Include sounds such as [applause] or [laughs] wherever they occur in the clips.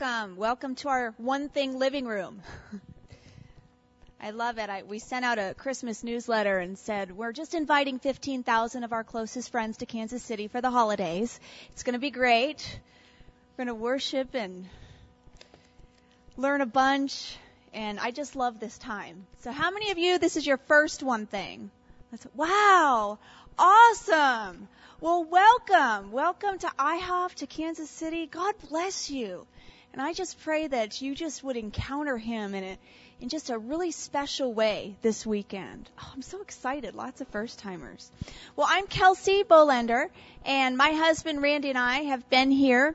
Welcome. Welcome to our onething living room. [laughs] I love it. I, we sent out a Christmas newsletter and said, we're just inviting 15,000 of our closest friends to Kansas City for the holidays. It's going to be great. We're going to worship and learn a bunch. And I just love this time. So how many of you, this is your first onething? That's, wow. Awesome. Well, welcome. Welcome to IHOP, to Kansas City. God bless you. And I just pray that you just would encounter him in a, in just a really special way this weekend. Oh, I'm so excited. Lots of first timers. Well, I'm Kelsey Bohlender and my husband Randy and I have been here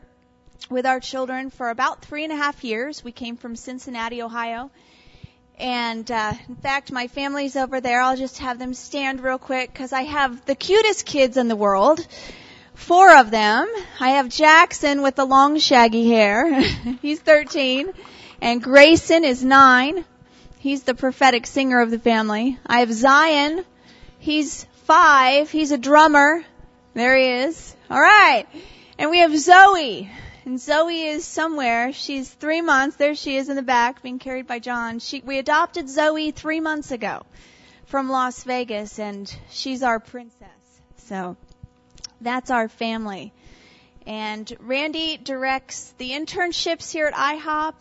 with our children for about three and a half years. We came from Cincinnati, Ohio. And uh, in fact, my family's over there. I'll just have them stand real quick because I have the cutest kids in the world. Four of them. I have Jackson with the long shaggy hair. [laughs] He's 13. And Grayson is nine. He's the prophetic singer of the family. I have Zion. He's five. He's a drummer. There he is. All right. And we have Zoe. And Zoe is somewhere. She's three months. There she is in the back, being carried by John. She, we adopted Zoe three months ago from Las Vegas, and she's our princess. So that's our family. And Randy directs the internships here at IHOP,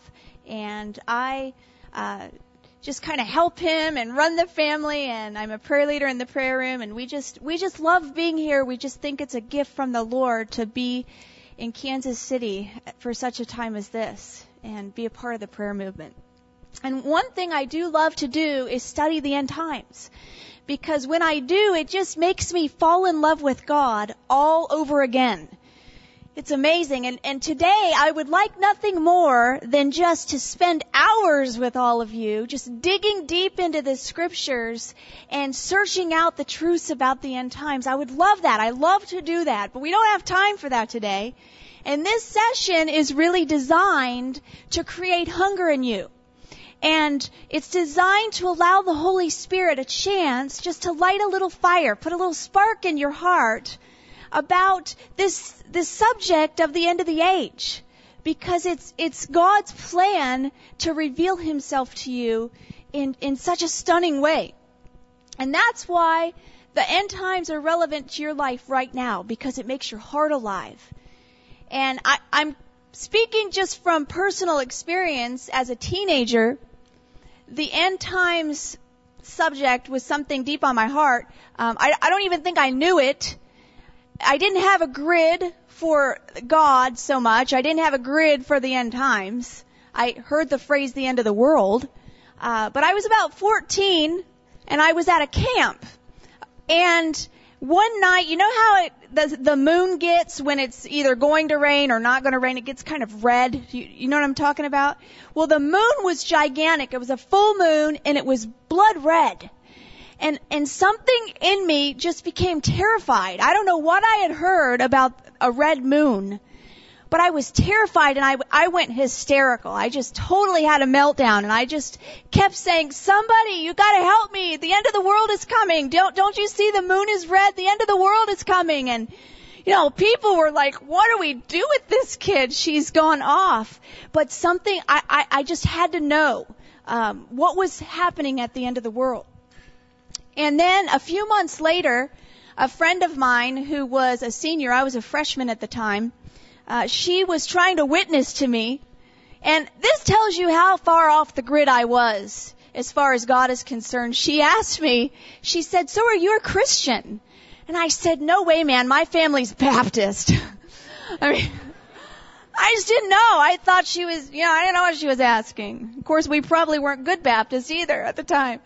and I uh, just kind of help him and run the family. And I'm a prayer leader in the prayer room, and we just we just love being here. We just think it's a gift from the Lord to be in Kansas City for such a time as this and be a part of the prayer movement. And one thing I do love to do is study the end times. Because when I do, it just makes me fall in love with God all over again. It's amazing. And, and today I would like nothing more than just to spend hours with all of you, just digging deep into the scriptures and searching out the truths about the end times. I would love that. I love to do that, but we don't have time for that today. And this session is really designed to create hunger in you. And it's designed to allow the Holy Spirit a chance just to light a little fire, put a little spark in your heart about this this subject of the end of the age because it's it's God's plan to reveal himself to you in in such a stunning way. And that's why the end times are relevant to your life right now because it makes your heart alive. And I, I'm speaking just from personal experience as a teenager. The end times subject was something deep on my heart. Um, I, I don't even think I knew it. I didn't have a grid for God so much. I didn't have a grid for the end times. I heard the phrase the end of the world. Uh, but I was about 14 and I was at a camp. And one night, you know how it, the, the moon gets when it's either going to rain or not going to rain? It gets kind of red. You, you know what I'm talking about? Well, the moon was gigantic. It was a full moon and it was blood red and and something in me just became terrified. I don't know what I had heard about a red moon, but I was terrified and I I went hysterical. I just totally had a meltdown and I just kept saying, "Somebody, you got to help me. The end of the world is coming. Don't don't you see the moon is red? The end of the world is coming." And you know, people were like, what do we do with this kid? She's gone off. But something, I, I, I just had to know, um, what was happening at the end of the world. And then a few months later, a friend of mine who was a senior, I was a freshman at the time, uh, she was trying to witness to me. And this tells you how far off the grid I was as far as God is concerned. She asked me, she said, so are you a Christian? And I said, no way, man, my family's [laughs] Baptist. I mean, I just didn't know. I thought she was, you know, I didn't know what she was asking. Of course, we probably weren't good Baptists either at the time.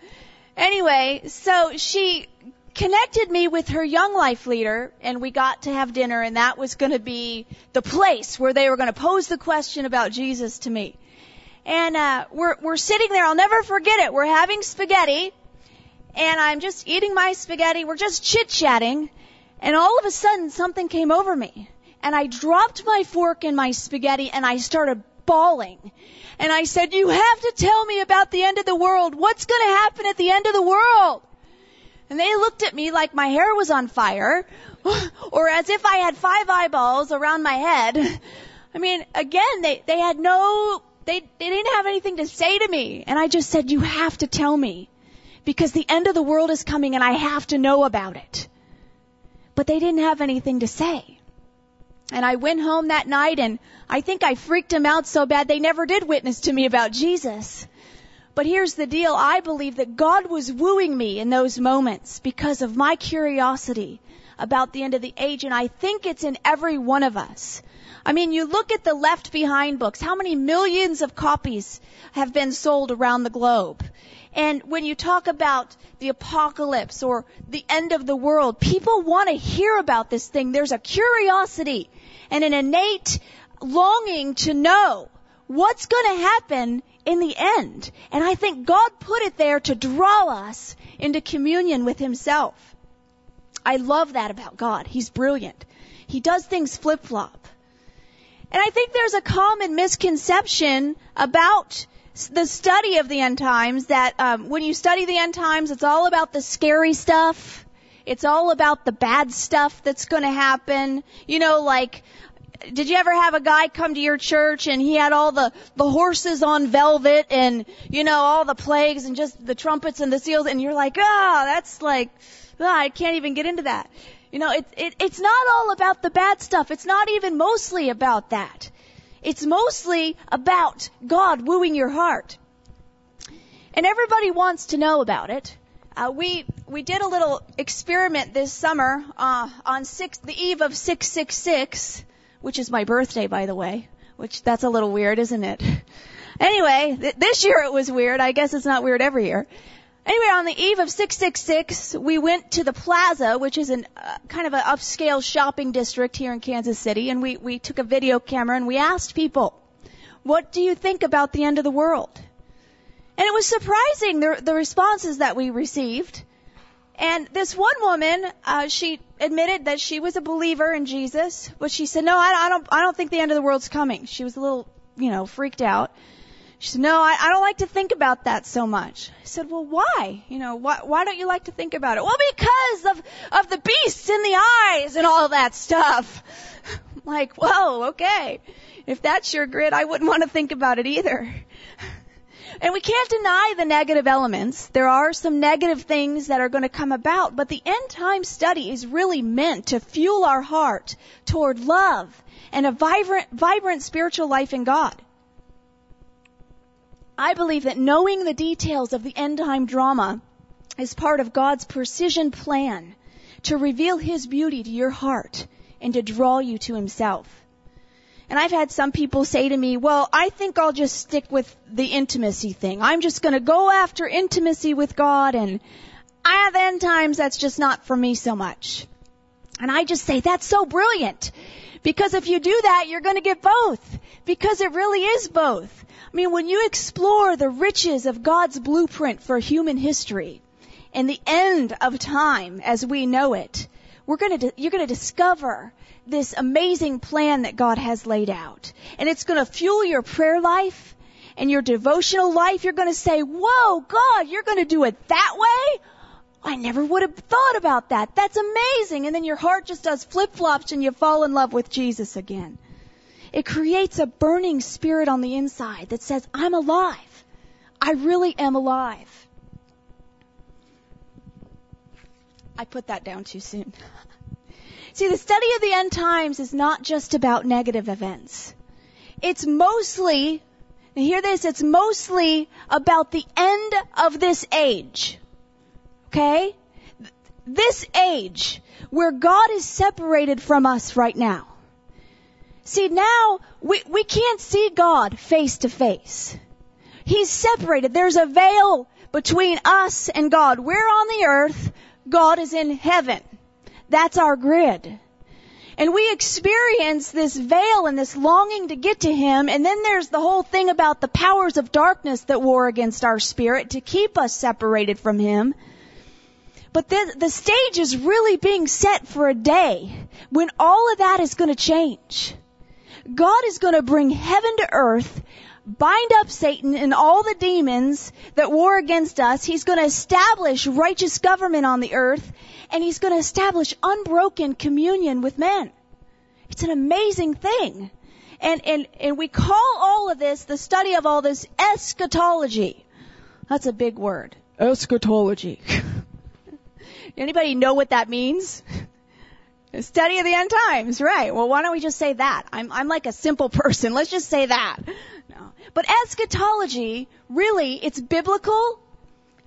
Anyway, so she connected me with her young life leader and we got to have dinner and that was going to be the place where they were going to pose the question about Jesus to me. And uh we're we're sitting there, I'll never forget it. We're having spaghetti and I'm just eating my spaghetti. We're just chit-chatting and all of a sudden something came over me and I dropped my fork in my spaghetti and I started bawling. And I said, you have to tell me about the end of the world. What's going to happen at the end of the world? And they looked at me like my hair was on fire, [laughs] or as if I had five eyeballs around my head. [laughs] I mean, again, they, they had no, they, they didn't have anything to say to me. And I just said, you have to tell me. Because the end of the world is coming and I have to know about it. But they didn't have anything to say. And I went home that night and I think I freaked them out so bad they never did witness to me about Jesus. But here's the deal. I believe that God was wooing me in those moments because of my curiosity about the end of the age. And I think it's in every one of us. I mean, you look at the Left Behind books. How many millions of copies have been sold around the globe? And when you talk about the apocalypse or the end of the world, people want to hear about this thing. There's a curiosity and an innate longing to know what's going to happen in the end. And I think God put it there to draw us into communion with Himself. I love that about God. He's brilliant. He does things flip flop. And I think there's a common misconception about the study of the end times that um, when you study the end times, it's all about the scary stuff. It's all about the bad stuff that's going to happen. You know, like, did you ever have a guy come to your church and he had all the the horses on velvet and you know all the plagues and just the trumpets and the seals and you're like, oh, that's like, oh, I can't even get into that. You know, it, it, it's not all about the bad stuff. It's not even mostly about that. It's mostly about God wooing your heart. And everybody wants to know about it. Uh, we we did a little experiment this summer uh, on six, the eve of 666, which is my birthday, by the way. Which that's a little weird, isn't it? [laughs] Anyway, th- this year it was weird. I guess it's not weird every year. Anyway, on the eve of 666, we went to the plaza, which is an uh, kind of an upscale shopping district here in Kansas City, and we, we took a video camera and we asked people, what do you think about the end of the world? And it was surprising the, the responses that we received. And this one woman, uh, she admitted that she was a believer in Jesus, but she said, "No, I, I don't. I don't think the end of the world's coming." She was a little, you know, freaked out. She said, no, I, I don't like to think about that so much. I said, well, why? You know, why, why don't you like to think about it? Well, because of, of the beasts in the eyes and all that stuff. I'm [laughs] like, whoa, okay. If that's your grid, I wouldn't want to think about it either. [laughs] And we can't deny the negative elements. There are some negative things that are going to come about, but the end time study is really meant to fuel our heart toward love and a vibrant, vibrant spiritual life in God. I believe that knowing the details of the end time drama is part of God's precision plan to reveal His beauty to your heart and to draw you to Himself. And I've had some people say to me, well, I think I'll just stick with the intimacy thing. I'm just to go after intimacy with God and at end times that's just not for me so much. And I just say, that's so brilliant. Because if you do that, you're to get both. Because it really is both. I mean, when you explore the riches of God's blueprint for human history and the end of time as we know it, we're to, you're to discover this amazing plan that God has laid out. And it's going to fuel your prayer life and your devotional life. You're going to say, whoa, God, you're going to do it that way? I never would have thought about that. That's amazing. And then your heart just does flip flops and you fall in love with Jesus again. It creates a burning spirit on the inside that says, I'm alive. I really am alive. I put that down too soon. See, the study of the end times is not just about negative events. It's mostly, hear this, it's mostly about the end of this age. Okay? This age, where God is separated from us right now. See, now we, we can't see God face to face. He's separated. There's a veil between us and God. We're on the earth. God is in heaven. That's our grid. And we experience this veil and this longing to get to Him. And then there's the whole thing about the powers of darkness that war against our spirit to keep us separated from Him. But the, the stage is really being set for a day when all of that is going to change. God is going to bring heaven to earth, bind up Satan and all the demons that war against us. He's going to establish righteous government on the earth, and he's going to establish unbroken communion with men. It's an amazing thing. And, and, and we call all of this, the study of all this, eschatology. That's a big word. Eschatology. [laughs] Anybody know what that means? A study of the end times, right. Well, why don't we just say that? I'm, I'm like a simple person. Let's just say that. But eschatology, really, it's biblical,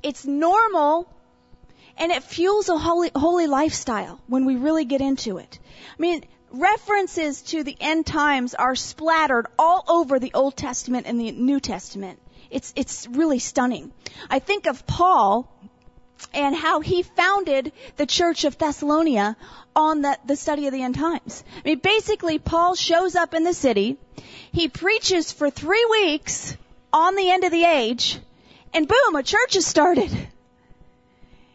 it's normal, and it fuels a holy, holy lifestyle when we really get into it. I mean, references to the end times are splattered all over the Old Testament and the New Testament. It's, it's really stunning. I think of Paul and how he founded the church of Thessalonica on the, the study of the end times. I mean, basically, Paul shows up in the city, he preaches for three weeks on the end of the age, and boom, a church is started.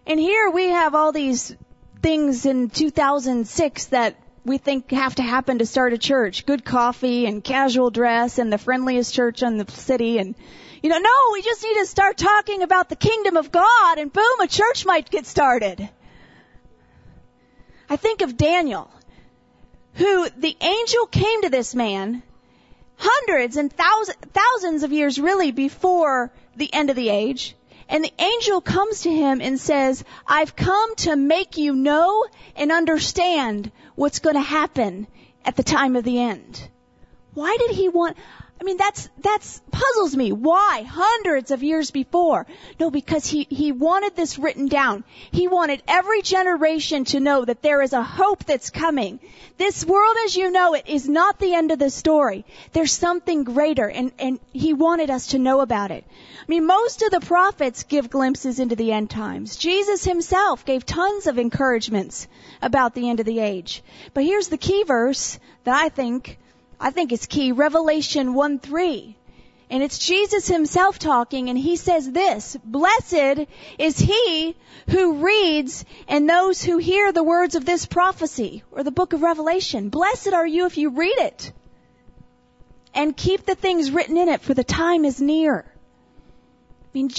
And here we have all these things in 2006 that we think have to happen to start a church. Good coffee and casual dress and the friendliest church in the city and you know, no, we just need to start talking about the kingdom of God and boom, a church might get started. I think of Daniel, who the angel came to this man hundreds and thousands, thousands of years really before the end of the age. And the angel comes to him and says, I've come to make you know and understand what's going to happen at the time of the end. Why did he want, mean, that's, that's puzzles me. Why? Hundreds of years before. No, because he, he wanted this written down. He wanted every generation to know that there is a hope that's coming. This world as you know it is not the end of the story. There's something greater and, and he wanted us to know about it. I mean, most of the prophets give glimpses into the end times. Jesus himself gave tons of encouragements about the end of the age. But here's the key verse that I think I think it's key. Revelation 1 3. And it's Jesus himself talking and he says this, Blessed is he who reads and those who hear the words of this prophecy or the book of Revelation. Blessed are you if you read it and keep the things written in it for the time is near. I mean,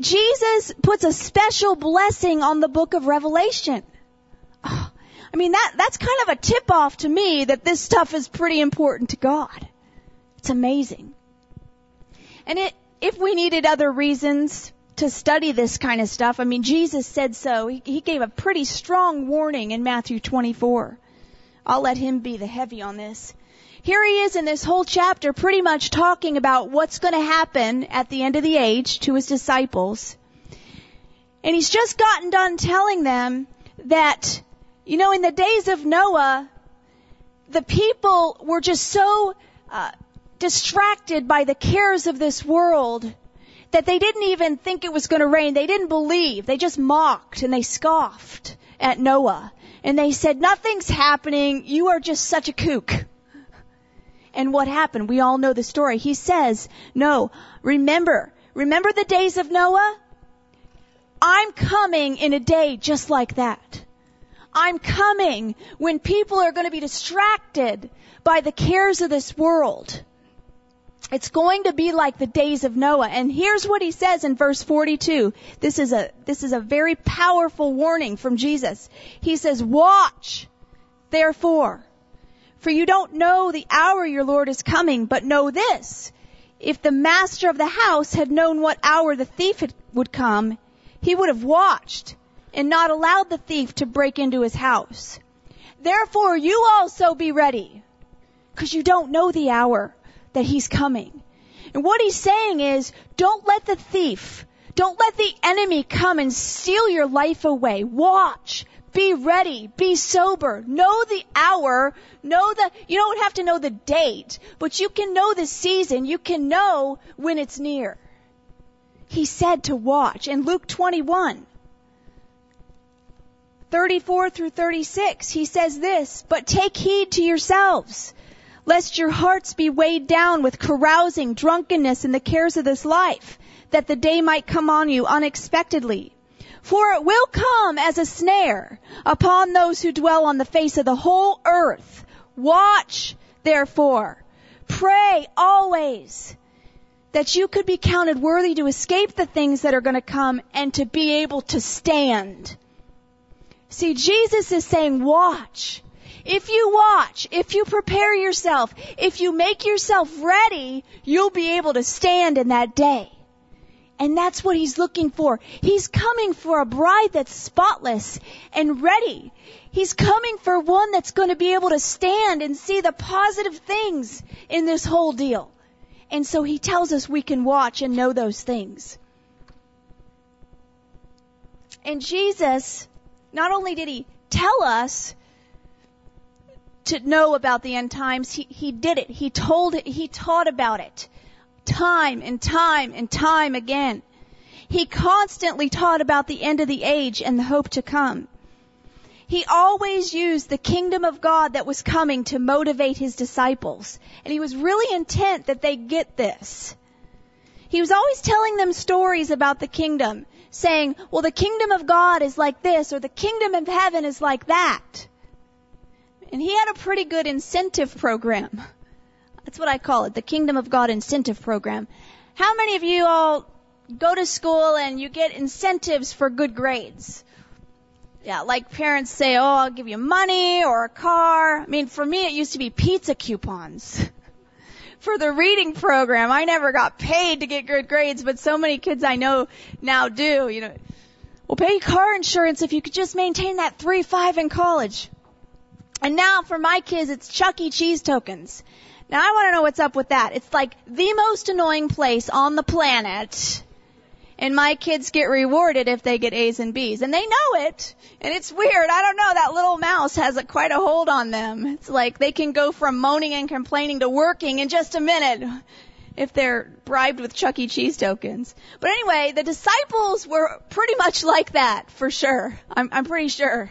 Jesus puts a special blessing on the book of Revelation. Oh, I mean, that, that's kind of a tip off to me that this stuff is pretty important to God. It's amazing. And it, if we needed other reasons to study this kind of stuff, I mean, Jesus said so. He, he gave a pretty strong warning in Matthew 24. I'll let him be the heavy on this. Here he is in this whole chapter pretty much talking about what's going to happen at the end of the age to his disciples. And he's just gotten done telling them that you know, in the days of Noah, the people were just so uh, distracted by the cares of this world that they didn't even think it was going to rain. They didn't believe. They just mocked and they scoffed at Noah. And they said, nothing's happening. You are just such a kook. And what happened? We all know the story. He says, no, remember, remember the days of Noah? I'm coming in a day just like that. I'm coming when people are going to be distracted by the cares of this world. It's going to be like the days of Noah. And here's what he says in verse 42. This is a, this is a very powerful warning from Jesus. He says, watch, therefore, for you don't know the hour your Lord is coming, but know this. If the master of the house had known what hour the thief would come, he would have watched and not allowed the thief to break into his house. Therefore you also be ready, because you don't know the hour that he's coming. And what he's saying is, don't let the thief, don't let the enemy come and steal your life away. Watch. Be ready. Be sober. Know the hour. Know the, you don't have to know the date, but you can know the season. You can know when it's near. He said to watch in Luke 21. 34 through 36, he says this, but take heed to yourselves, lest your hearts be weighed down with carousing, drunkenness, and the cares of this life, that the day might come on you unexpectedly. For it will come as a snare upon those who dwell on the face of the whole earth. Watch, therefore. Pray always that you could be counted worthy to escape the things that are going to come and to be able to stand See, Jesus is saying, watch. If you watch, if you prepare yourself, if you make yourself ready, you'll be able to stand in that day. And that's what he's looking for. He's coming for a bride that's spotless and ready. He's coming for one that's going to be able to stand and see the positive things in this whole deal. And so he tells us we can watch and know those things. And Jesus, not only did he tell us to know about the end times, he, he did it. He told it. He taught about it time and time and time again. He constantly taught about the end of the age and the hope to come. He always used the kingdom of God that was coming to motivate his disciples. And he was really intent that they get this. He was always telling them stories about the kingdom, saying, well, the kingdom of God is like this, or the kingdom of heaven is like that. And he had a pretty good incentive program. That's what I call it, the Kingdom of God incentive program. How many of you all go to school and you get incentives for good grades? Yeah, like parents say, oh, I'll give you money or a car. I mean, for me, it used to be pizza coupons. [laughs] for the reading program, I never got paid to get good grades, but so many kids I know now do, you know. We'll pay car insurance if you could just maintain that 3-5 in college. And now for my kids, it's Chuck E. Cheese tokens. Now I want to know what's up with that. It's like the most annoying place on the planet. And my kids get rewarded if they get A's and B's. And they know it. And it's weird. I don't know. That little mouse has a, quite a hold on them. It's like they can go from moaning and complaining to working in just a minute if they're bribed with Chuck E. Cheese tokens. But anyway, the disciples were pretty much like that, for sure. I'm, I'm pretty sure.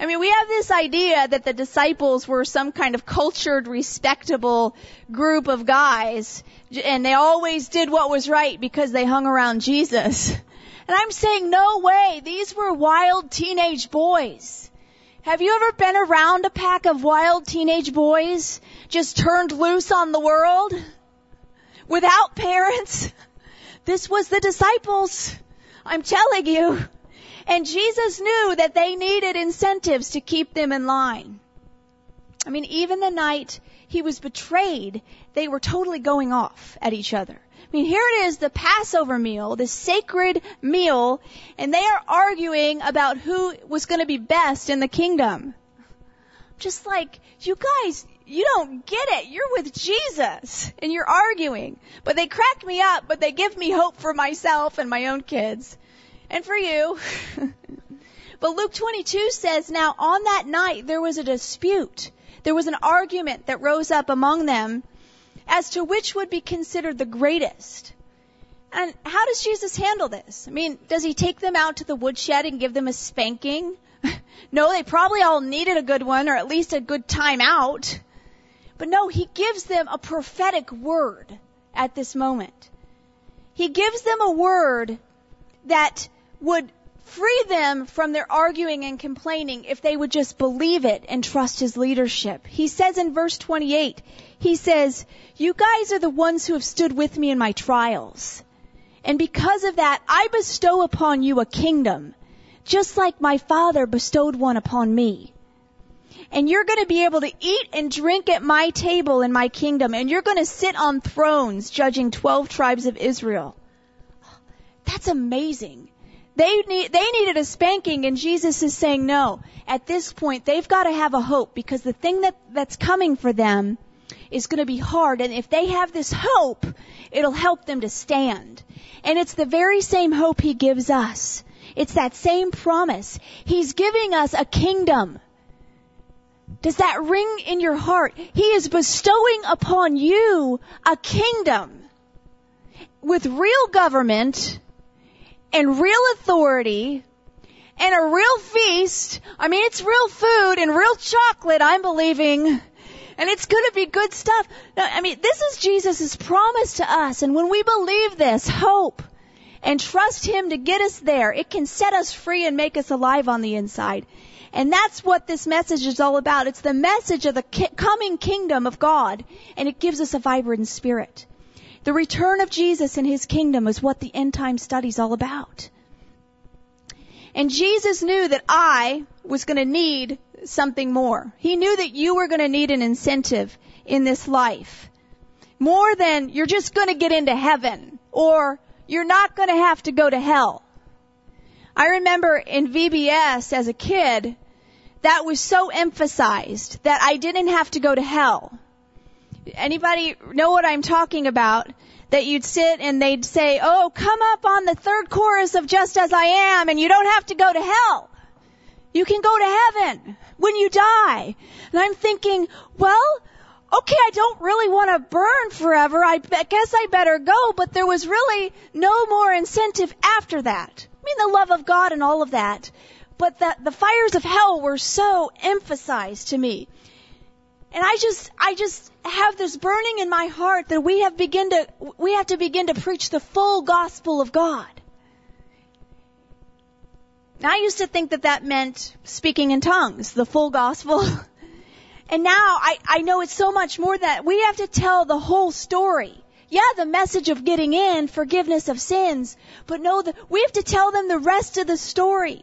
I mean, we have this idea that the disciples were some kind of cultured, respectable group of guys, and they always did what was right because they hung around Jesus. And I'm saying, no way, these were wild teenage boys. Have you ever been around a pack of wild teenage boys just turned loose on the world? Without parents? [laughs] This was the disciples. I'm telling you. And Jesus knew that they needed incentives to keep them in line. I mean, even the night he was betrayed, they were totally going off at each other. I mean, here it is, the Passover meal, the sacred meal, and they are arguing about who was going to be best in the kingdom. Just like, you guys, you don't get it. You're with Jesus and you're arguing. But they crack me up, but they give me hope for myself and my own kids and for you. [laughs] but Luke 22 says, now on that night there was a dispute. There was an argument that rose up among them as to which would be considered the greatest. And how does Jesus handle this? I mean, does he take them out to the woodshed and give them a spanking? [laughs] no, they probably all needed a good one or at least a good time out. But no, he gives them a prophetic word at this moment. He gives them a word that would free them from their arguing and complaining if they would just believe it and trust his leadership. He says in verse 28, he says, you guys are the ones who have stood with me in my trials. And because of that, I bestow upon you a kingdom, just like my father bestowed one upon me. And you're going to be able to eat and drink at my table in my kingdom, and you're going to sit on thrones judging 12 tribes of Israel. That's amazing. They need, they needed a spanking and Jesus is saying no. At this point, they've got to have a hope because the thing that, that's coming for them is going to be hard. And if they have this hope, it'll help them to stand. And it's the very same hope He gives us. It's that same promise. He's giving us a kingdom. Does that ring in your heart? He is bestowing upon you a kingdom with real government and real authority and a real feast. I mean, it's real food and real chocolate, I'm believing. And it's to be good stuff. No, I mean, this is Jesus' promise to us. And when we believe this, hope, and trust Him to get us there, it can set us free and make us alive on the inside. And that's what this message is all about. It's the message of the coming kingdom of God, and it gives us a vibrant spirit. The return of Jesus and his kingdom is what the end time study is all about. And Jesus knew that I was going to need something more. He knew that you were going to need an incentive in this life. More than you're just going to get into heaven or you're not going to have to go to hell. I remember in VBS as a kid, that was so emphasized that I didn't have to go to hell. Anybody know what I'm talking about? That you'd sit and they'd say, oh, come up on the third chorus of Just As I Am and you don't have to go to hell. You can go to heaven when you die. And I'm thinking, well, okay, I don't really want to burn forever. I guess I better go, but there was really no more incentive after that. I mean, the love of God and all of that. But the, the fires of hell were so emphasized to me. And I just, I just have this burning in my heart that we have begin to, we have to begin to preach the full gospel of God. I used to think that that meant speaking in tongues, the full gospel. [laughs] and now I, I know it's so much more that we have to tell the whole story. Yeah, the message of getting in, forgiveness of sins, but no, the, we have to tell them the rest of the story.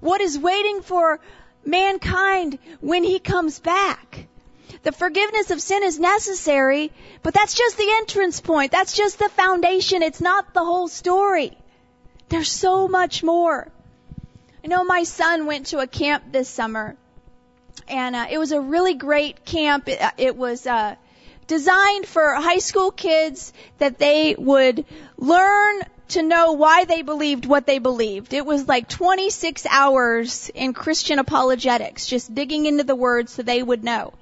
What is waiting for mankind when he comes back. The forgiveness of sin is necessary, but that's just the entrance point. That's just the foundation. It's not the whole story. There's so much more. I know my son went to a camp this summer, and uh, it was a really great camp. It, uh, it was uh, designed for high school kids that they would learn to know why they believed what they believed. It was like 26 hours in Christian apologetics, just digging into the words so they would know.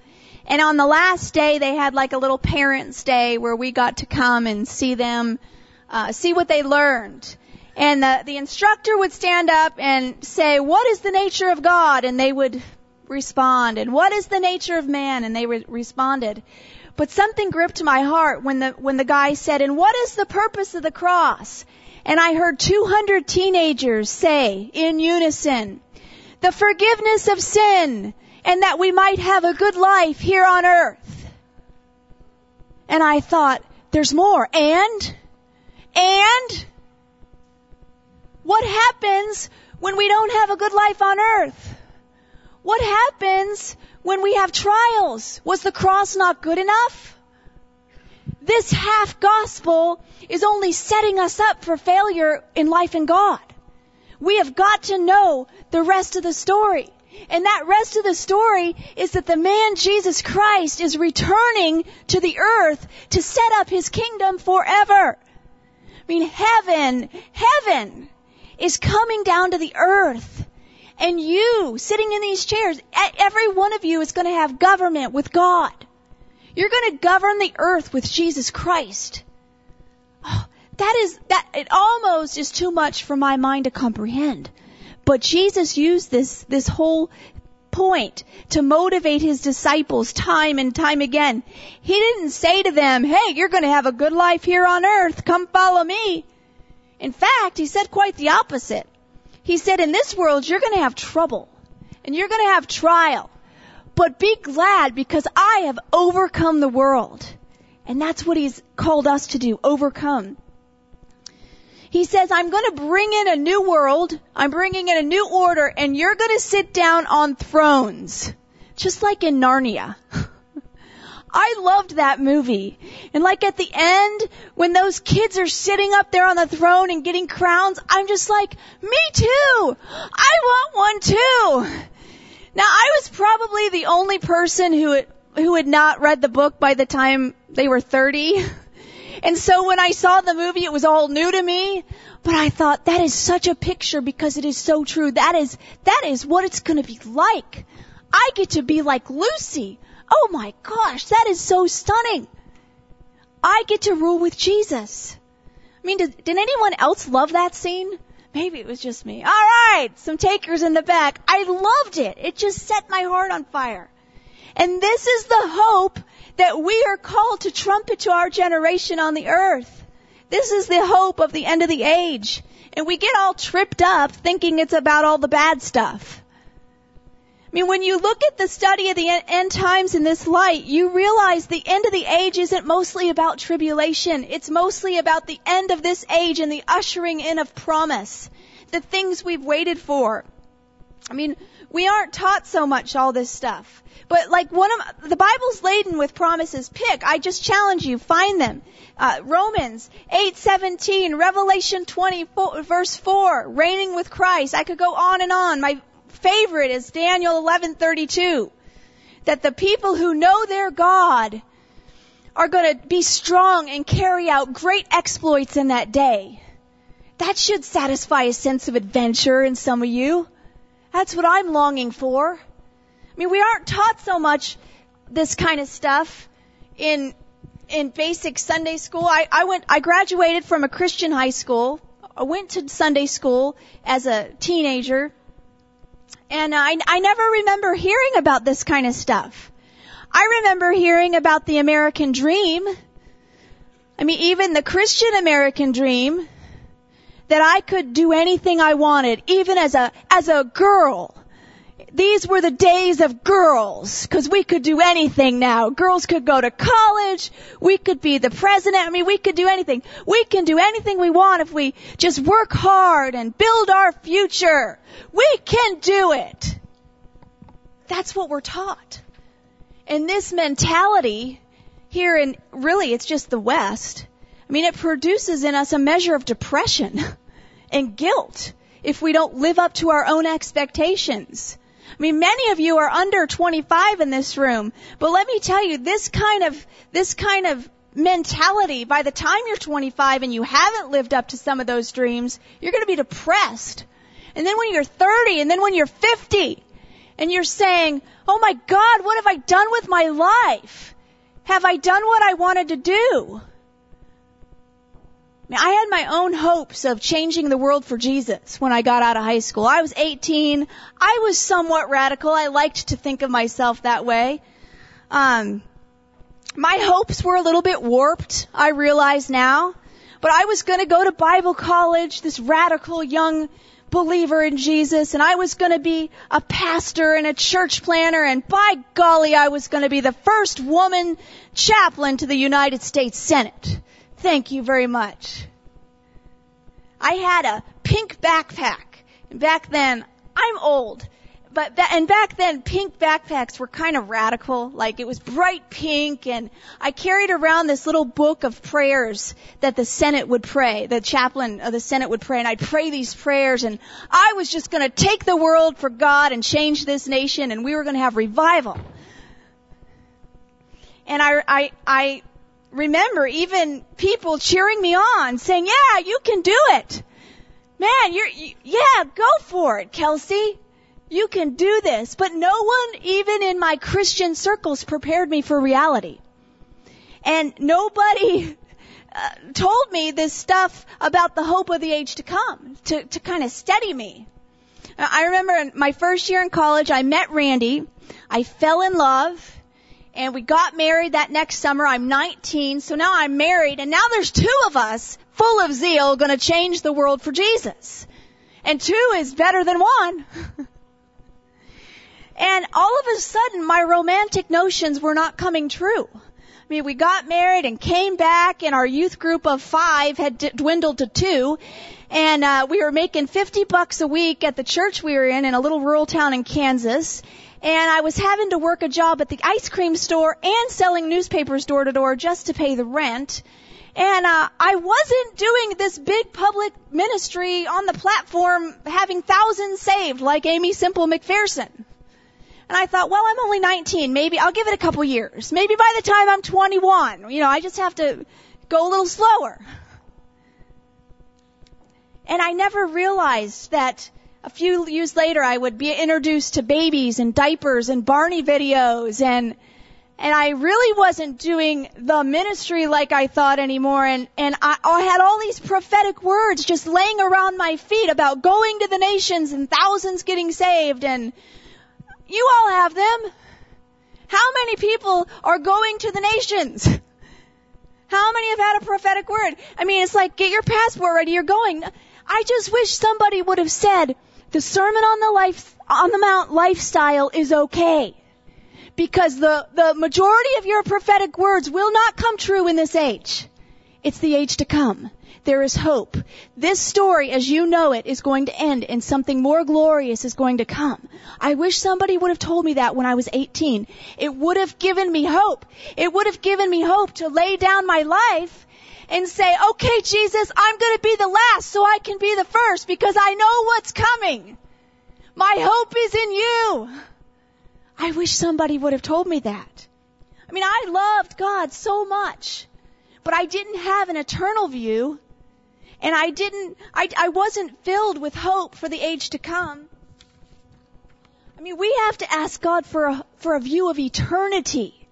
And on the last day, they had like a little parents' day where we got to come and see them, uh, see what they learned. And the, the instructor would stand up and say, what is the nature of God? And they would respond. And what is the nature of man? And they re- responded. But something gripped my heart when the, when the guy said, and what is the purpose of the cross? And I heard 200 teenagers say in unison, the forgiveness of sin and that we might have a good life here on earth. And I thought, there's more. And? And? What happens when we don't have a good life on earth? What happens when we have trials? Was the cross not good enough? This half gospel is only setting us up for failure in life in God. We have got to know the rest of the story. And that rest of the story is that the man Jesus Christ is returning to the earth to set up his kingdom forever. I mean, heaven, heaven is coming down to the earth. And you, sitting in these chairs, every one of you is going to have government with God. You're going to govern the earth with Jesus Christ. Oh, that is, that, it almost is too much for my mind to comprehend. But Jesus used this, this whole point to motivate his disciples time and time again. He didn't say to them, hey, you're going to have a good life here on earth. Come follow me. In fact, he said quite the opposite. He said, in this world, you're going to have trouble and you're going to have trial, but be glad because I have overcome the world. And that's what he's called us to do, overcome. He says, I'm going to bring in a new world. I'm bringing in a new order and you're going to sit down on thrones. Just like in Narnia. [laughs] I loved that movie. And like at the end, when those kids are sitting up there on the throne and getting crowns, I'm just like, me too! I want one too! Now I was probably the only person who who had not read the book by the time they were 30. [laughs] And so when I saw the movie, it was all new to me. But I thought that is such a picture because it is so true. That is, that is what it's gonna be like. I get to be like Lucy. Oh my gosh, that is so stunning. I get to rule with Jesus. I mean, did, did anyone else love that scene? Maybe it was just me. All right, some takers in the back. I loved it. It just set my heart on fire. And this is the hope that we are called to trumpet to our generation on the earth. This is the hope of the end of the age. And we get all tripped up thinking it's about all the bad stuff. I mean, when you look at the study of the end times in this light, you realize the end of the age isn't mostly about tribulation. It's mostly about the end of this age and the ushering in of promise. The things we've waited for. I mean, we aren't taught so much all this stuff. But like one of the Bible's laden with promises. Pick. I just challenge you. Find them. Uh, Romans 8:17, Revelation 20 verse 4, reigning with Christ. I could go on and on. My favorite is Daniel 11:32, that the people who know their God are going to be strong and carry out great exploits in that day. That should satisfy a sense of adventure in some of you. That's what I'm longing for. I mean, we aren't taught so much this kind of stuff in in basic Sunday school. I, I went I graduated from a Christian high school. I went to Sunday school as a teenager. And I I never remember hearing about this kind of stuff. I remember hearing about the American dream. I mean, even the Christian American dream that I could do anything I wanted, even as a, as a girl. These were the days of girls, cause we could do anything now. Girls could go to college, we could be the president, I mean, we could do anything. We can do anything we want if we just work hard and build our future. We can do it. That's what we're taught. And this mentality here in, really, it's just the West. I mean, it produces in us a measure of depression [laughs] and guilt if we don't live up to our own expectations. I mean, many of you are under 25 in this room, but let me tell you, this kind of, this kind of mentality, by the time you're 25 and you haven't lived up to some of those dreams, you're going to be depressed. And then when you're 30 and then when you're 50 and you're saying, Oh my God, what have I done with my life? Have I done what I wanted to do? I had my own hopes of changing the world for Jesus when I got out of high school. I was 18. I was somewhat radical. I liked to think of myself that way. Um, my hopes were a little bit warped, I realize now. But I was going to go to Bible college, this radical young believer in Jesus and I was going to be a pastor and a church planner and by golly I was going to be the first woman chaplain to the United States Senate. Thank you very much. I had a pink backpack. Back then, I'm old but that, and back then pink backpacks were kind of radical. Like it was bright pink and I carried around this little book of prayers that the Senate would pray, the chaplain of the Senate would pray and I'd pray these prayers and I was just going to take the world for God and change this nation and we were going to have revival. And I, I, I remember even people cheering me on saying, yeah, you can do it. Man, you're, yeah, go for it, Kelsey. You can do this. But no one, even in my Christian circles, prepared me for reality. And nobody [laughs] uh, told me this stuff about the hope of the age to come to, to kind of steady me. I remember in my first year in college, I met Randy. I fell in love and we got married that next summer. I'm 19, so now I'm married and now there's two of us full of zeal going to change the world for Jesus. And two is better than one. [laughs] And all of a sudden, my romantic notions were not coming true. I mean, we got married and came back, and our youth group of five had d- dwindled to two, and uh, we were making 50 bucks a week at the church we were in in a little rural town in Kansas. And I was having to work a job at the ice cream store and selling newspapers door to door just to pay the rent. And uh, I wasn't doing this big public ministry on the platform having thousands saved like Aimee Semple McPherson. And I thought, well, I'm only 19. Maybe I'll give it a couple years. Maybe by the time I'm 21, you know, I just have to go a little slower. And I never realized that a few years later I would be introduced to babies and diapers and Barney videos and and I really wasn't doing the ministry like I thought anymore and and I, I had all these prophetic words just laying around my feet about going to the nations and thousands getting saved and you all have them. How many people are going to the nations? How many have had a prophetic word? I mean, it's like, get your passport ready, you're going. I just wish somebody would have said, the Sermon on the Life, on the Mount lifestyle is okay. Because the, the majority of your prophetic words will not come true in this age. It's the age to come. There is hope. This story, as you know it, is going to end and something more glorious is going to come. I wish somebody would have told me that when I was 18. It would have given me hope. It would have given me hope to lay down my life and say, okay, Jesus, I'm going to be the last so I can be the first because I know what's coming. My hope is in you. I wish somebody would have told me that. I mean, I loved God so much, but I didn't have an eternal view and I didn't, I, I wasn't filled with hope for the age to come. I mean, we have to ask God for a, for a view of eternity.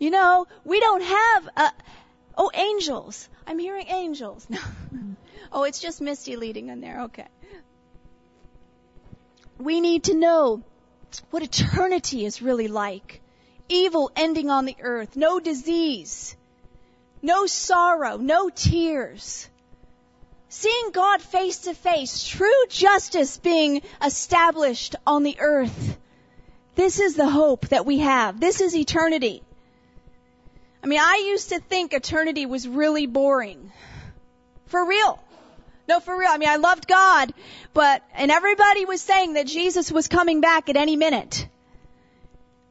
You know, we don't have a, oh, angels. I'm hearing angels. [laughs] oh, it's just Misty leading in there. Okay. We need to know what eternity is really like. Evil ending on the earth, no disease, no sorrow, no tears seeing God face to face, true justice being established on the earth. This is the hope that we have. This is eternity. I mean, I used to think eternity was really boring. For real. No, for real. I mean, I loved God, but, and everybody was saying that Jesus was coming back at any minute.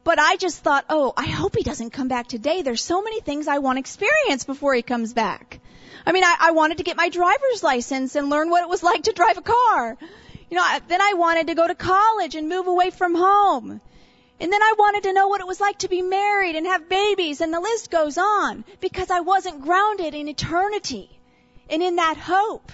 But I just thought, oh, I hope he doesn't come back today. There's so many things I want to experience before he comes back. I mean, I, I wanted to get my driver's license and learn what it was like to drive a car. You know, I, then I wanted to go to college and move away from home. And then I wanted to know what it was like to be married and have babies and the list goes on because I wasn't grounded in eternity and in that hope.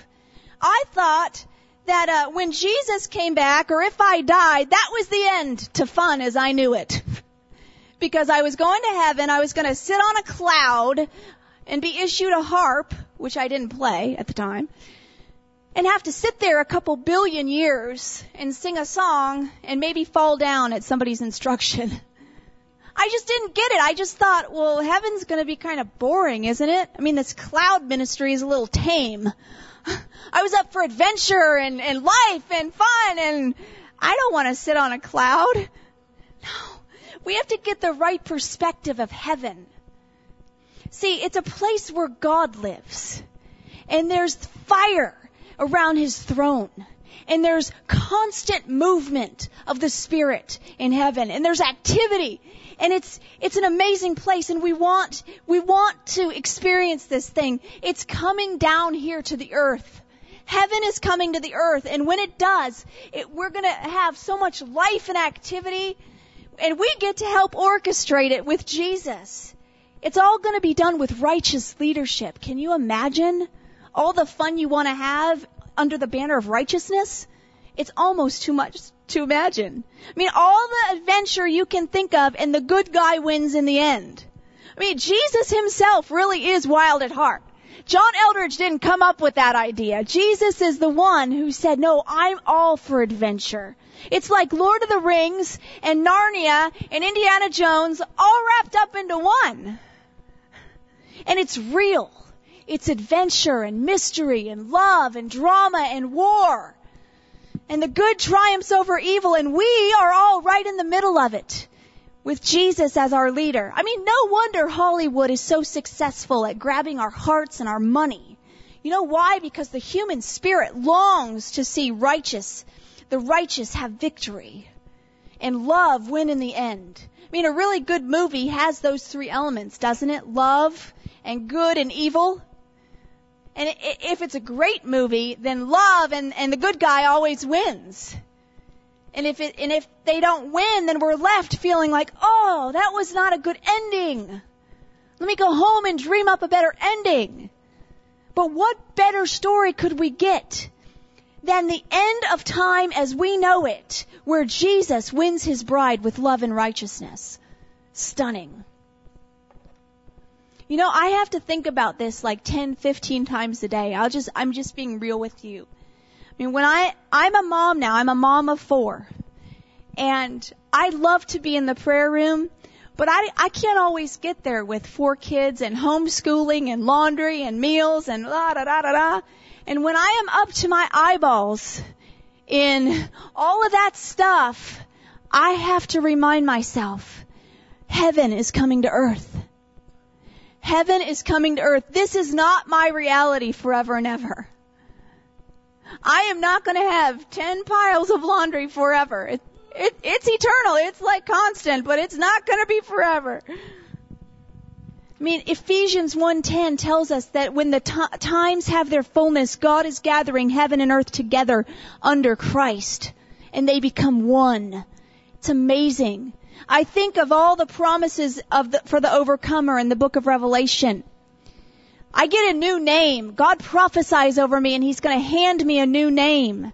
I thought that uh, when Jesus came back or if I died, that was the end to fun as I knew it. [laughs] because I was going to heaven, I was going to sit on a cloud and be issued a harp which I didn't play at the time, and have to sit there a couple billion years and sing a song and maybe fall down at somebody's instruction. [laughs] I just didn't get it. I just thought, well, heaven's going to be kind of boring, isn't it? I mean, this cloud ministry is a little tame. [laughs] I was up for adventure and, and life and fun and I don't want to sit on a cloud. [laughs] No. We have to get the right perspective of heaven. See, it's a place where God lives. And there's fire around his throne. And there's constant movement of the Spirit in heaven. And there's activity. And it's, it's an amazing place and we want, we want to experience this thing. It's coming down here to the earth. Heaven is coming to the earth and when it does, it, we're gonna have so much life and activity and we get to help orchestrate it with Jesus. It's all going to be done with righteous leadership. Can you imagine all the fun you want to have under the banner of righteousness? It's almost too much to imagine. I mean, all the adventure you can think of and the good guy wins in the end. I mean, Jesus himself really is wild at heart. John Eldredge didn't come up with that idea. Jesus is the one who said, no, I'm all for adventure. It's like Lord of the Rings and Narnia and Indiana Jones all wrapped up into one. And it's real. It's adventure and mystery and love and drama and war. And the good triumphs over evil and we are all right in the middle of it with Jesus as our leader. I mean, no wonder Hollywood is so successful at grabbing our hearts and our money. You know why? Because the human spirit longs to see righteous, the righteous have victory and love win in the end. I mean, a really good movie has those three elements, doesn't it? Love, and good and evil. And if it's a great movie, then love and, and the good guy always wins. And if it, and if they don't win, then we're left feeling like, oh, that was not a good ending. Let me go home and dream up a better ending. But what better story could we get than the end of time as we know it, where Jesus wins his bride with love and righteousness? Stunning. You know, I have to think about this like 10, 15 times a day. I'll just, I'm just being real with you. I mean, when I, I'm a mom now, I'm a mom of four. And I love to be in the prayer room, but I, I can't always get there with four kids and homeschooling and laundry and meals and la da da da da. And when I am up to my eyeballs in all of that stuff, I have to remind myself, heaven is coming to earth Heaven is coming to earth. This is not my reality forever and ever. I am not going to have 10 piles of laundry forever. It, it, it's eternal. It's like constant, but it's not going to be forever. I mean, Ephesians 1:10 tells us that when the t- times have their fullness, God is gathering heaven and earth together under Christ, and they become one. It's amazing. I think of all the promises of the, for the overcomer in the book of Revelation. I get a new name. God prophesies over me and He's going to hand me a new name.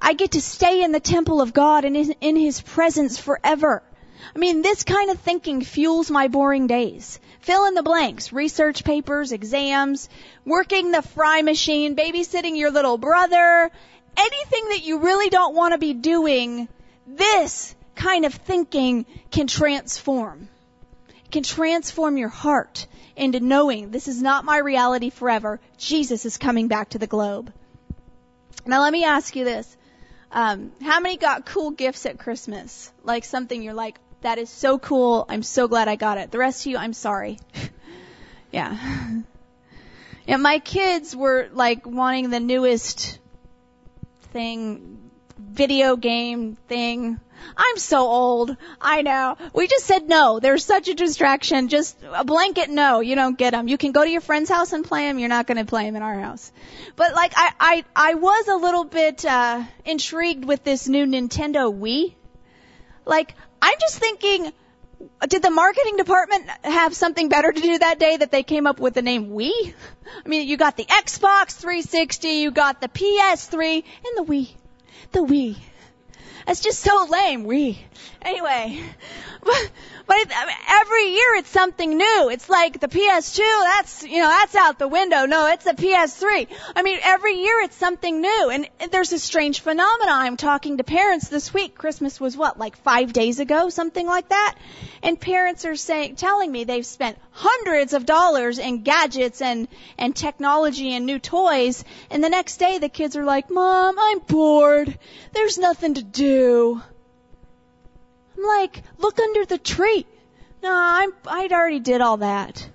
I get to stay in the temple of God and in His presence forever. I mean, this kind of thinking fuels my boring days. Fill in the blanks. Research papers, exams, working the fry machine, babysitting your little brother, anything that you really don't want to be doing, this kind of thinking can transform. It can transform your heart into knowing this is not my reality forever. Jesus is coming back to the globe. Now let me ask you this. Um, how many got cool gifts at Christmas? Like something you're like, that is so cool. I'm so glad I got it. The rest of you, I'm sorry. [laughs] yeah. [laughs] Yeah, my kids were like wanting the newest thing, video game thing. I'm so old. I know. We just said no. They're such a distraction. Just a blanket no. You don't get them. You can go to your friend's house and play them. You're not going to play them in our house. But like I, I, I was a little bit uh, intrigued with this new Nintendo Wii. Like I'm just thinking, did the marketing department have something better to do that day that they came up with the name Wii? [laughs] I mean, you got the Xbox 360, you got the PS3, and the Wii. The Wii. That's just so lame, We. Anyway, [laughs] but, but every year it's something new. It's like the PS2, that's, you know, that's out the window. No, it's the PS3. I mean, every year it's something new. And there's a strange phenomenon. I'm talking to parents this week. Christmas was what, like five days ago? Something like that? And parents are saying, telling me they've spent hundreds of dollars in gadgets and, and technology and new toys. And the next day the kids are like, Mom, I'm bored. There's nothing to do. I'm like, look under the tree. No, I'm, I'd already did all that.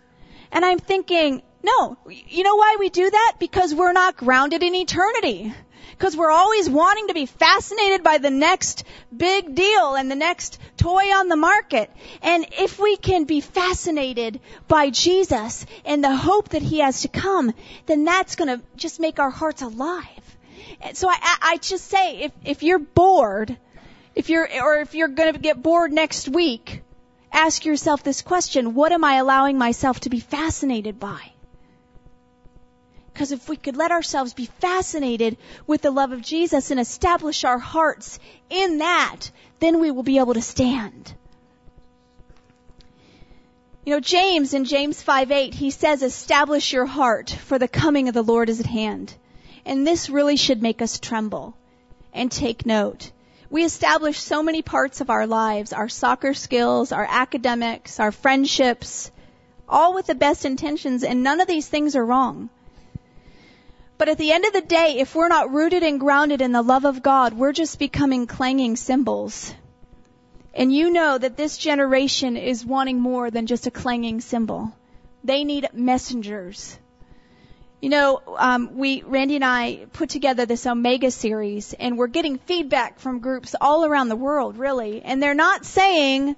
And I'm thinking, no, you know why we do that? Because we're not grounded in eternity. Because we're always wanting to be fascinated by the next big deal and the next toy on the market. And if we can be fascinated by Jesus and the hope that He has to come, then that's to just make our hearts alive. So I, I just say, if, if you're bored, if you're, or if you're going to get bored next week, ask yourself this question, what am I allowing myself to be fascinated by? Because if we could let ourselves be fascinated with the love of Jesus and establish our hearts in that, then we will be able to stand. You know, James in James 5:8, he says, establish your heart, for the coming of the Lord is at hand. And this really should make us tremble and take note. We establish so many parts of our lives, our soccer skills, our academics, our friendships, all with the best intentions, and none of these things are wrong. But at the end of the day, if we're not rooted and grounded in the love of God, we're just becoming clanging cymbals. And you know that this generation is wanting more than just a clanging cymbal. They need messengers. You know, um, we Randy and I put together this Omega series, and we're getting feedback from groups all around the world, really, and they're not saying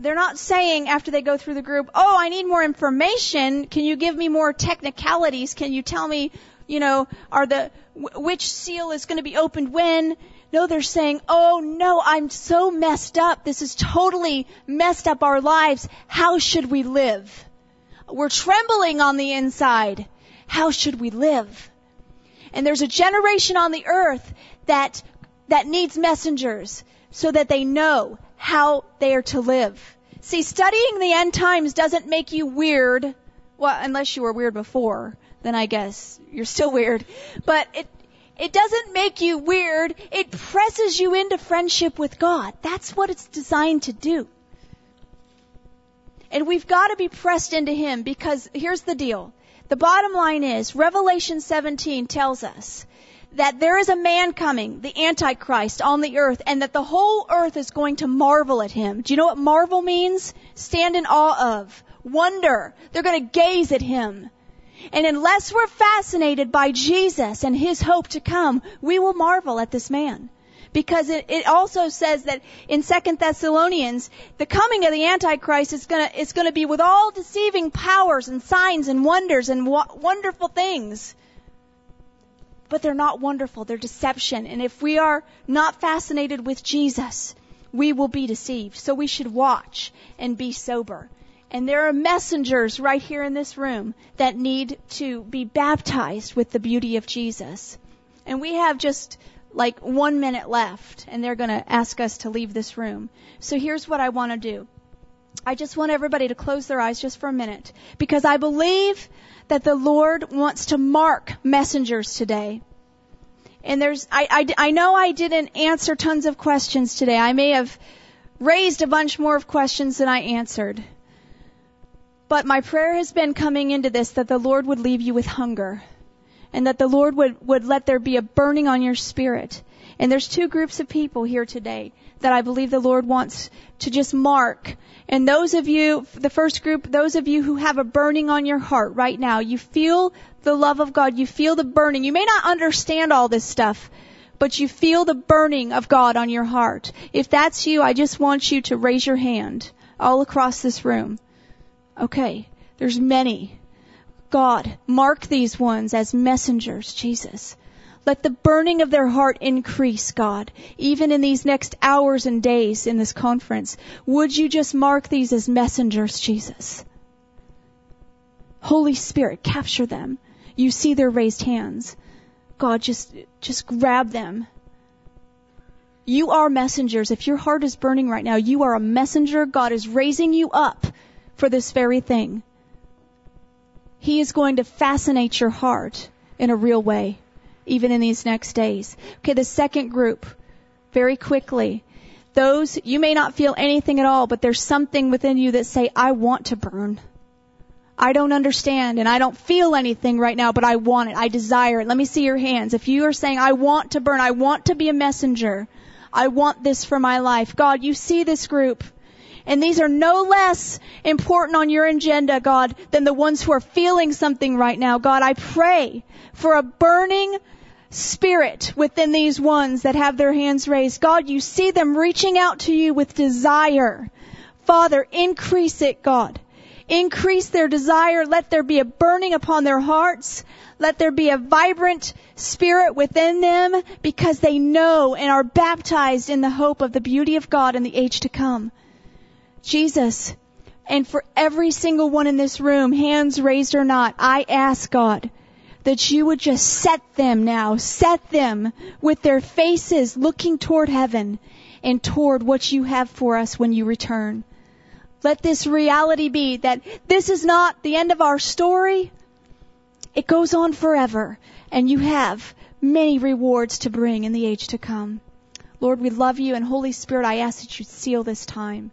they're not saying after they go through the group, "Oh, I need more information. Can you give me more technicalities? Can you tell me, you know, are the which seal is going to be opened when?" No, they're saying, "Oh no, I'm so messed up. This has totally messed up our lives. How should we live?" We're trembling on the inside. How should we live? And there's a generation on the earth that, that needs messengers so that they know how they are to live. See, studying the end times doesn't make you weird. Well, unless you were weird before, then I guess you're still weird. But it, it doesn't make you weird. It presses you into friendship with God. That's what it's designed to do. And we've got to be pressed into Him because here's the deal. The bottom line is Revelation 17 tells us that there is a man coming, the Antichrist, on the earth, and that the whole earth is going to marvel at him. Do you know what marvel means? Stand in awe of. Wonder. They're going to gaze at him. And unless we're fascinated by Jesus and his hope to come, we will marvel at this man. Because it, it also says that in Second Thessalonians, the coming of the Antichrist is gonna, is gonna be with all deceiving powers and signs and wonders and wa- wonderful things but they're not wonderful. They're deception. And if we are not fascinated with Jesus, we will be deceived. So we should watch and be sober. And there are messengers right here in this room that need to be baptized with the beauty of Jesus. And we have just like one minute left, and they're going to ask us to leave this room. So here's what I want to do. I just want everybody to close their eyes just for a minute because I believe that the Lord wants to mark messengers today. And there's, I, I, I know I didn't answer tons of questions today. I may have raised a bunch more of questions than I answered. But my prayer has been coming into this that the Lord would leave you with hunger and that the Lord would, would let there be a burning on your spirit. And there's two groups of people here today that I believe the Lord wants to just mark and those of you, the first group, those of you who have a burning on your heart right now, you feel the love of God, you feel the burning. You may not understand all this stuff, but you feel the burning of God on your heart. If that's you, I just want you to raise your hand all across this room. Okay, there's many. God, mark these ones as messengers, Jesus. Let the burning of their heart increase, God, even in these next hours and days in this conference. Would you just mark these as messengers, Jesus? Holy Spirit, capture them. You see their raised hands. God, just, just grab them. You are messengers. If your heart is burning right now, you are a messenger. God is raising you up for this very thing. He is going to fascinate your heart in a real way even in these next days. Okay, the second group, very quickly. Those, you may not feel anything at all, but there's something within you that say, I want to burn. I don't understand and I don't feel anything right now, but I want it. I desire it. Let me see your hands. If you are saying, I want to burn, I want to be a messenger. I want this for my life. God, you see this group. And these are no less important on your agenda, God, than the ones who are feeling something right now. God, I pray for a burning spirit within these ones that have their hands raised. God, you see them reaching out to you with desire. Father, increase it, God. Increase their desire. Let there be a burning upon their hearts. Let there be a vibrant spirit within them because they know and are baptized in the hope of the beauty of God in the age to come. Jesus, and for every single one in this room, hands raised or not, I ask God, that you would just set them now, set them with their faces looking toward heaven and toward what you have for us when you return. Let this reality be that this is not the end of our story. It goes on forever and you have many rewards to bring in the age to come. Lord, we love you and Holy Spirit, I ask that you seal this time